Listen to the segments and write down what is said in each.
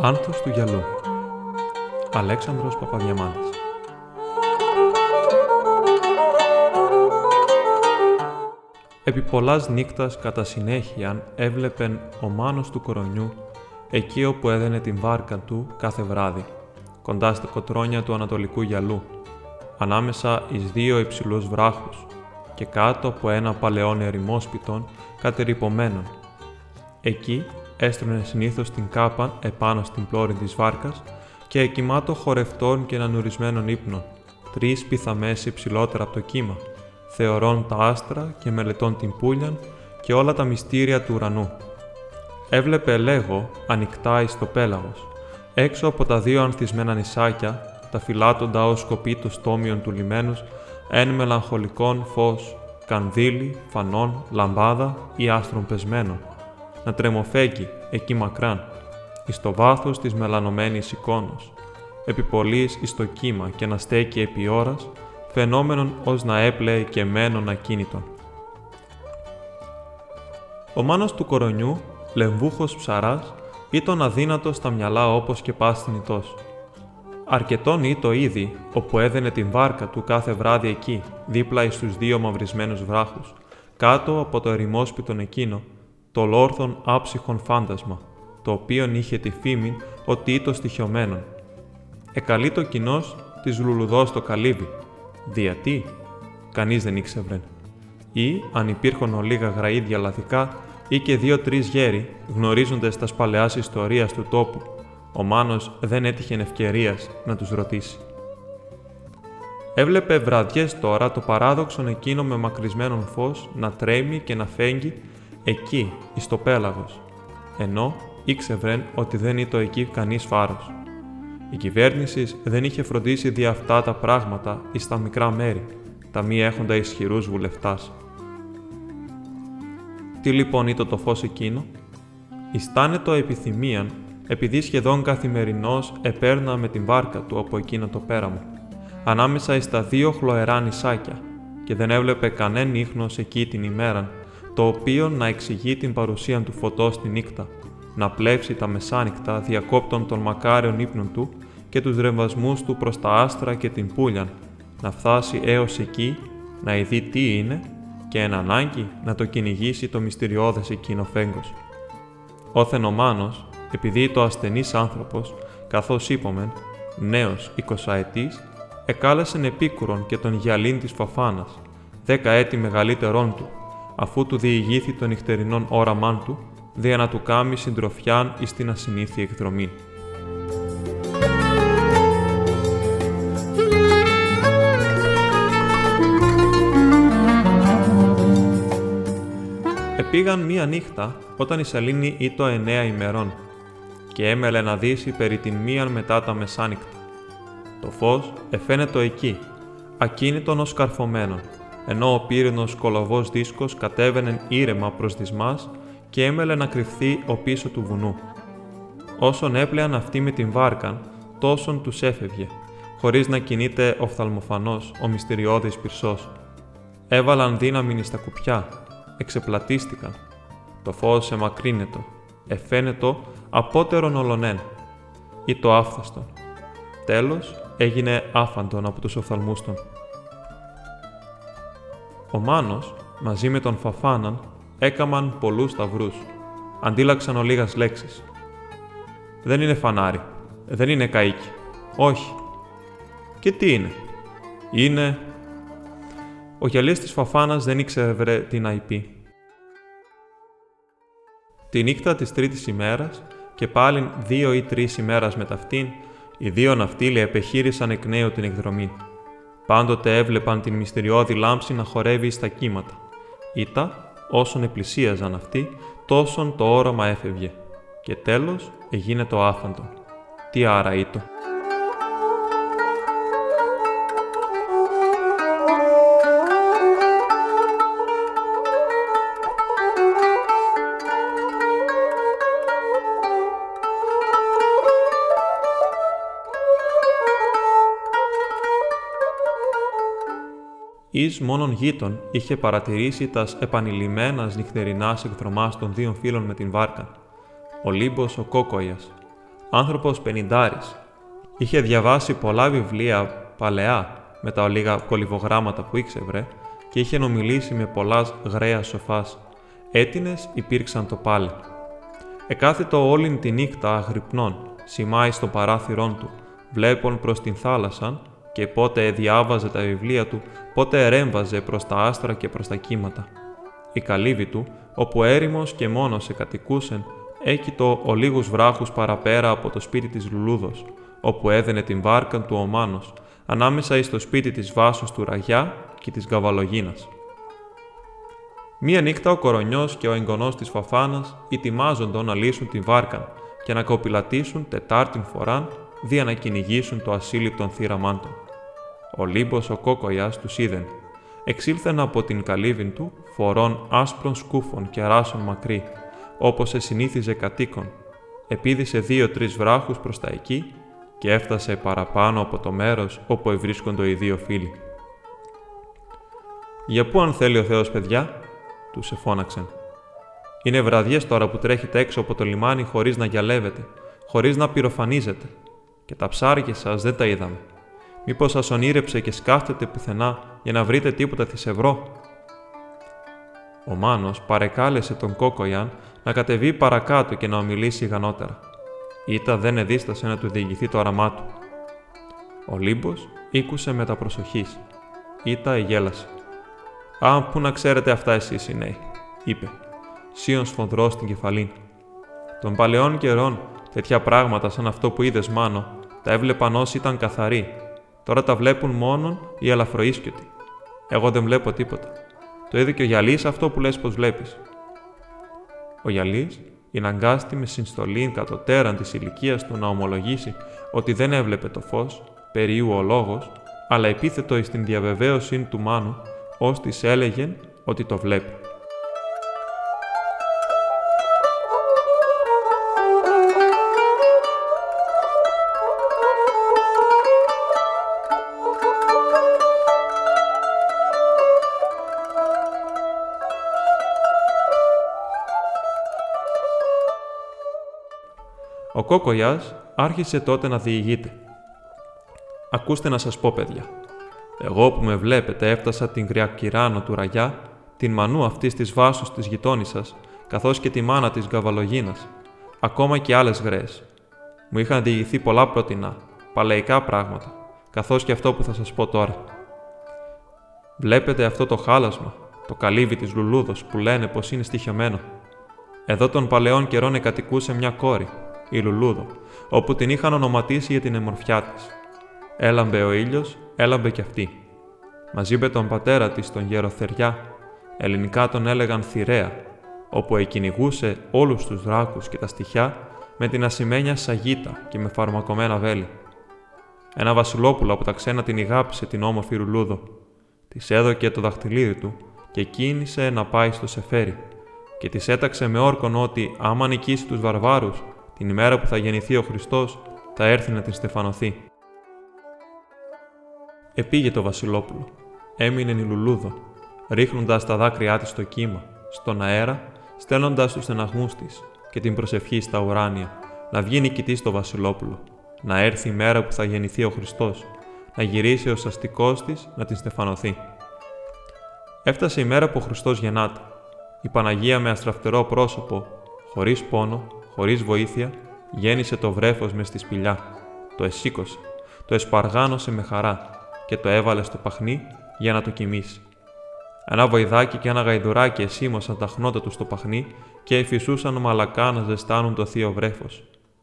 Άνθος του γυαλού Αλέξανδρος Παπαδιαμάντης. Επί πολλάς νύκτας κατά συνέχεια έβλεπεν ο μάνος του κορονιού εκεί όπου έδαινε την βάρκα του κάθε βράδυ, κοντά στα κοτρόνια του ανατολικού γυαλού, ανάμεσα εις δύο υψηλούς βράχους και κάτω από ένα παλαιόν ερημόσπιτον κατερυπωμένον. Εκεί έστρωνε συνήθως την κάπα επάνω στην πλώρη της βάρκας και εκοιμάτω χορευτών και ανανουρισμένων ύπνων, τρεις πιθαμές υψηλότερα από το κύμα, θεωρών τα άστρα και μελετών την πουλιαν και όλα τα μυστήρια του ουρανού. Έβλεπε λέγω ανοιχτά εις το πέλαγος, έξω από τα δύο ανθισμένα νησάκια, τα φυλάτοντα ως σκοπί του στόμιων του λιμένους, εν μελαγχολικών φως, κανδύλι, φανών, λαμπάδα ή άστρων πεσμένων, να τρεμοφέγγει εκεί μακράν, εις το βάθος της μελανωμένης εικόνος, επιπολής εις το κύμα και να στέκει επί ώρας, φαινόμενον ως να έπλεε και μένον ακίνητον. Ο μάνος του κορονιού, λεμβούχος ψαράς, ήταν αδύνατος στα μυαλά όπως και πάστηνητός. Αρκετόν το ήδη, όπου έδαινε την βάρκα του κάθε βράδυ εκεί, δίπλα εις τους δύο μαυρισμένους βράχους, κάτω από το ερημόσπιτον εκείνο, το λόρθον άψυχον φάντασμα, το οποίον είχε τη φήμη ότι ήταν στοιχειωμένον. Εκαλεί το κοινός της λουλουδός στο καλύβι, Διατί, κανείς δεν ήξευρε. Ή, αν υπήρχαν ολίγα γραΐδια λαθικά, ή και δύο-τρεις γέροι, γνωρίζοντας τας παλαιάς ιστορίας του τόπου, ο Μάνος δεν έτυχε ευκαιρίας να τους ρωτήσει. Έβλεπε βραδιές τώρα το παράδοξον εκείνο με μακρισμένον φως να τρέμει και να φέγγει εκεί, εις το πέλαγος, ενώ ήξευρεν ότι δεν ήταν εκεί κανείς φάρος. Η κυβέρνηση δεν είχε φροντίσει δι' αυτά τα πράγματα εις τα μικρά μέρη, τα μη έχοντα ισχυρούς βουλευτάς. Τι λοιπόν ήταν το φως εκείνο, Ιστάνε το επιθυμίαν, επειδή σχεδόν καθημερινώς επέρνα με την βάρκα του από εκείνο το πέραμα, ανάμεσα εις τα δύο χλωερά νησάκια, και δεν έβλεπε κανέν ίχνος εκεί την ημέραν, το οποίο να εξηγεί την παρουσία του φωτός στη νύχτα, να πλέψει τα μεσάνυχτα διακόπτων των μακάριων ύπνων του και τους ρεμβασμούς του προς τα άστρα και την πουλιαν, να φτάσει έως εκεί, να ειδεί τι είναι και εν ανάγκη να το κυνηγήσει το μυστηριώδες εκείνο φέγγος. Όθεν ο Μάνος, επειδή το ασθενής άνθρωπος, καθώς είπομεν, νέος εικοσαετής, εκάλεσεν επίκουρον και τον γυαλίν της Φαφάνας, δέκα έτη μεγαλύτερόν του, αφού του διηγήθη των νυχτερινών όραμάν του, δια να του κάμει συντροφιάν εις την ασυνήθεια εκδρομή. Επήγαν μία νύχτα όταν η σαλήνη ήτο εννέα ημερών και έμελε να δύσει περί την μίαν μετά τα μεσάνυχτα. Το φως εφαίνεται εκεί, ακίνητον ως καρφωμένον, ενώ ο πύρινος κολοβός δίσκος κατέβαινε ήρεμα προς δυσμάς και έμελε να κρυφθεί ο πίσω του βουνού. Όσον έπλεαν αυτοί με την βάρκαν, τόσον τους έφευγε, χωρίς να κινείται οφθαλμοφανός ο μυστηριώδης πυρσός. Έβαλαν δύναμη στα κουπιά, εξεπλατίστηκαν. Το φως εμακρύνετο, εφαίνετο απότερον ολονέν, ή το άφθαστον. Τέλος, έγινε άφαντον από τους οφθαλμούς των. Ο Μάνος, μαζί με τον Φαφάναν, έκαμαν πολλούς σταυρούς. Αντίλαξαν ολίγας λέξεις. Δεν είναι φανάρι. Δεν είναι καΐκι. Όχι. Και τι είναι. Είναι... Ο γυαλίς της Φαφάνας δεν ήξερε τι να πει. Τη νύχτα της τρίτης ημέρας και πάλιν δύο ή τρεις ημέρας με ταυτήν, οι δύο ναυτίλοι επεχείρησαν εκ νέου την εκδρομή. Πάντοτε έβλεπαν την μυστηριώδη λάμψη να χορεύει στα κύματα. Ήτα, όσον επλησίαζαν αυτοί, τόσον το όραμα έφευγε. Και τέλος εγίνε το άφαντο. Τι άρα ήτο; Εις μόνον γείτον είχε παρατηρήσει τας επανειλημμένας νυχτερινάς εκδρομάς των δύο φίλων με την βάρκα. Ο Λίμπος ο Κόκοϊας, άνθρωπος πενιντάρης, είχε διαβάσει πολλά βιβλία παλαιά με τα ολίγα κολυβογράμματα που ήξευρε και είχε νομιλήσει με πολλά γραία σοφάς. Έτινες υπήρξαν το πάλι. Εκάθιτο όλην τη νύχτα αγρυπνών, σημάει στο παράθυρόν του, βλέπον προς την θάλασσαν και πότε διάβαζε τα βιβλία του, πότε ερέμβαζε προς τα άστρα και προς τα κύματα. Η καλύβη του, όπου έρημος και μόνος εκατοικούσεν, έκειτο ο λίγους βράχους παραπέρα από το σπίτι της Λουλούδος, όπου έδαινε την βάρκα του ο Μάνος, ανάμεσα εις το σπίτι της Βάσος του Ραγιά και της Γκαβαλογίνας. Μία νύχτα ο κορονιός και ο εγγονός της Φαφάνας ετοιμάζονταν να λύσουν την βάρκα και να κοπηλατήσουν τετάρτην φοράν δια να κυνηγήσουν το ασύλληπτον θύραμάν του. Ο Λίμπος ο κόκοϊας τους είδεν. Εξήλθεν από την καλύβιν του φορών άσπρων σκούφων και ράσων μακρύ, όπως συνήθιζε κατοίκον. Επίδησε δύο-τρεις βράχους προς τα εκεί και έφτασε παραπάνω από το μέρος όπου ευρίσκονται οι δύο φίλοι. «Για πού αν θέλει ο Θεός, παιδιά» τους σε φώναξαν. «Είναι βραδιές τώρα που τρέχετε έξω από το λιμάνι χωρίς να γυαλεύετε, χωρίς να πυροφανίζετε. Και τα ψάρια σας δεν τα είδαμε. Μήπως σας ονείρεψε και σκάφτετε πουθενά για να βρείτε τίποτα θησευρό» Ο Μάνος παρεκάλεσε τον Κόκοιαν να κατεβεί παρακάτω και να ομιλήσει γανότερα. Ήτα δεν εδίστασε να του διηγηθεί το άραμά του. Ο Λίμπος ήκουσε με τα προσοχής. Ήτα γέλασε. «Α, πού να ξέρετε αυτά εσείς οι νέοι», είπε, σίων σφοδρό στην κεφαλή. Των παλαιών καιρών, τέτοια πράγματα σαν αυτό που είδες μάνο, τα έβλεπαν όσοι ήταν καθαροί. Τώρα τα βλέπουν μόνον οι αλαφροίσκιωτοι. Εγώ δεν βλέπω τίποτα. Το είδε και ο Γιαλής αυτό που λες πως βλέπεις. Ο Γιαλής Ιναγκάστη με συνστολή κατωτέραν της ηλικίας του να ομολογήσει ότι δεν έβλεπε το φως, περίου ο λόγος, αλλά επίθετο εις την διαβεβαίωση του Μάνου, ως της έλεγεν ότι το βλέπει. Ο Κόκοϊας άρχισε τότε να διηγείται. «Ακούστε να σας πω, παιδιά. Εγώ που με βλέπετε έφτασα την Κριακυράνο του Ραγιά, την μανού αυτής της βάσους της γειτόνισσας, καθώς και τη μάνα της Γκαβαλογίνας, ακόμα και άλλες γραίες. Μου είχαν διηγηθεί πολλά πρωτινά, παλαιικά πράγματα, καθώς και αυτό που θα σας πω τώρα. Βλέπετε αυτό το χάλασμα, το καλύβι της Λουλούδος που λένε πως είναι στοιχειωμένο. Εδώ των παλαιών καιρών εκατοικούσε μια κόρη, η Λουλούδο, όπου την είχαν ονοματίσει για την εμορφιά της. Έλαμπε ο ήλιος, έλαμπε κι αυτή. Μαζί με τον πατέρα της, τον Γεροθεριά, ελληνικά τον έλεγαν Θηρέα, όπου εκυνηγούσε όλους τους δράκους και τα στοιχιά με την ασημένια σαγίτα και με φαρμακομένα βέλη. Ένα βασιλόπουλο από τα ξένα την ηγάπησε την όμορφη Ρουλούδο. Της έδωκε το δαχτυλίδι του και κίνησε να πάει στο σεφέρι και της έταξε με όρκον ότι άμα νικήσει τους βαρβάρους την ημέρα που θα γεννηθεί ο Χριστός, θα έρθει να την στεφανωθεί. Επήγε το Βασιλόπουλο. Έμεινε η Λουλούδο, ρίχνοντας τα δάκρυά της στο κύμα, στον αέρα, στέλνοντας τους στεναγμούς της και την προσευχή στα ουράνια, να βγει νικητή στο Βασιλόπουλο, να έρθει η μέρα που θα γεννηθεί ο Χριστός, να γυρίσει ο αστικό της να την στεφανωθεί. Έφτασε η μέρα που ο Χριστός γεννάται. Η Παναγία με αστραφτερό πρόσωπο, χωρίς πόνο, Χωρίς βοήθεια, γέννησε το βρέφος μες στη σπηλιά, το εσήκωσε, το εσπαργάνωσε με χαρά και το έβαλε στο παχνί για να το κοιμήσει. Ένα βοηδάκι και ένα γαϊδουράκι εσήμωσαν τα χνότα του στο παχνί και εφησούσαν μαλακά να ζεστάνουν το θείο βρέφος.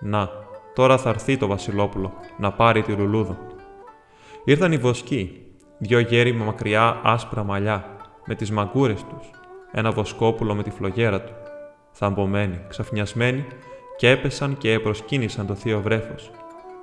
Να, τώρα θα έρθει το Βασιλόπουλο να πάρει τη ρουλούδο. Ήρθαν οι βοσκοί, δυο γέροι με μακριά άσπρα μαλλιά, με τις μαγκούρες τους, ένα βοσκόπουλο με τη φλογέρα του, θαμπομένοι, ξαφνιασμένοι, και έπεσαν και προσκύνησαν το θείο βρέφος.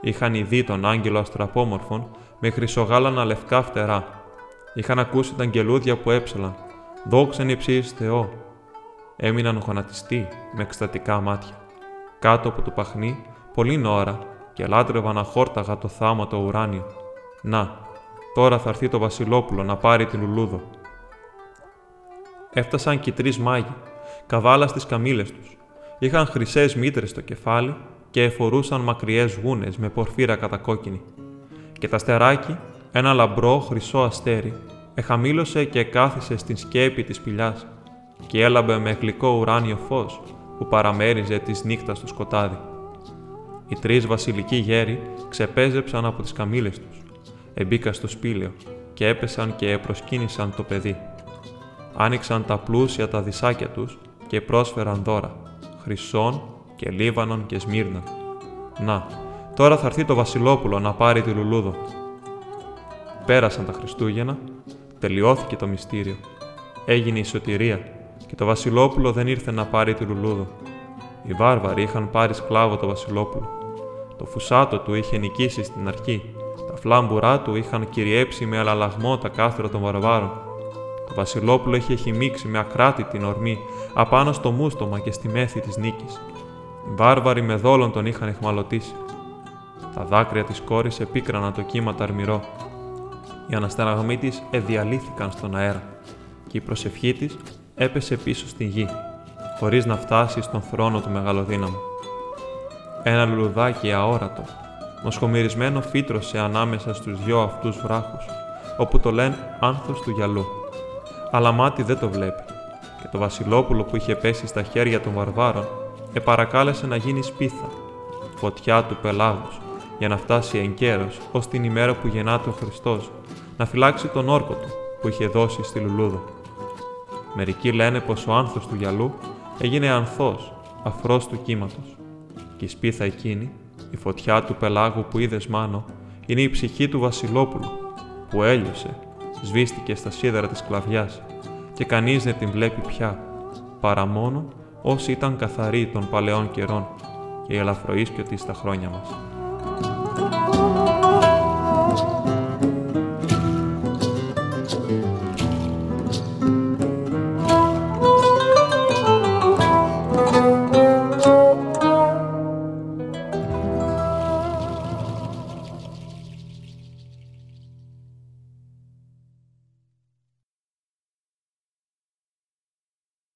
Είχαν ειδεί τον άγγελο αστραπόμορφων με χρυσογάλανα λευκά φτερά. Είχαν ακούσει τα αγγελούδια που έψαλαν. Δόξαν υψίς Θεό. Έμειναν γονατιστοί με εκστατικά μάτια. Κάτω από το παχνί, πολύ ώρα, και λάτρευαν αχόρταγα το θάμα το ουράνιο. Να, Τώρα θα έρθει το Βασιλόπουλο να πάρει την Λουλούδο. Έφτασαν και οι τρεις μάγοι, καβάλα στις καμίλε τους. Είχαν χρυσές μήτρες στο κεφάλι και εφορούσαν μακριές γούνες με πορφύρα κατακόκκινη. Και τα στεράκι, ένα λαμπρό χρυσό αστέρι, εχαμήλωσε και κάθισε στην σκέπη της σπηλιάς και έλαμπε με γλυκό ουράνιο φως που παραμέριζε της νύχτας στο σκοτάδι. Οι τρεις βασιλικοί γέροι ξεπέζεψαν από τις καμήλες τους, εμπήκαν στο σπήλαιο και έπεσαν και προσκύνησαν το παιδί. Άνοιξαν τα πλούσια τα δισάκια τους και πρόσφεραν δώρα, χρυσών και λίβανον και σμύρνων. Να, τώρα θα έρθει το Βασιλόπουλο να πάρει τη λουλούδο. Πέρασαν τα Χριστούγεννα, τελειώθηκε το μυστήριο. Έγινε η σωτηρία και το Βασιλόπουλο δεν ήρθε να πάρει τη λουλούδο. Οι βάρβαροι είχαν πάρει σκλάβο το Βασιλόπουλο. Το φουσάτο του είχε νικήσει στην αρχή. Τα φλάμπουρά του είχαν κυριέψει με αλλαλαγμό τα κάθρα των βαρβάρων. Το Βασιλόπουλο είχε χυμίξει με ακράτητη ορμή απάνω στο μούστομα και στη μέθη της νίκης. Οι βάρβαροι με δόλον τον είχαν εχμαλωτήσει. Τα δάκρυα της κόρης επίκραναν το κύμα ταρμυρό. Οι αναστεραγμοί της εδιαλύθηκαν στον αέρα και η προσευχή της έπεσε πίσω στην γη, χωρίς να φτάσει στον θρόνο του μεγαλοδύναμου. Ένα λουλουδάκι αόρατο, μοσχομυρισμένο φύτρωσε ανάμεσα στους δυο αυτούς βράχους, όπου το λένε άνθος του γυαλού. Αλλά μάτι δεν το βλέπει και το βασιλόπουλο που είχε πέσει στα χέρια των βαρβάρων επαρακάλεσε να γίνει σπίθα, φωτιά του πελάγους, για να φτάσει εγκαίρος ως την ημέρα που γεννάται ο Χριστός, να φυλάξει τον όρκο του που είχε δώσει στη λουλούδα. Μερικοί λένε πως ο άνθος του γυαλού έγινε ανθός, αφρός του κύματος. Και η σπίθα εκείνη, η φωτιά του πελάγου που είδες μάνο, είναι η ψυχή του Βασιλόπουλου, που έλειωσε, σβήστηκε στα σίδερα της σκλαβιάς και κανείς δεν την βλέπει πια, παρά μόνο όσοι ήταν καθαροί των παλαιών καιρών και η ελαφροίσκιωτοι στα χρόνια μας.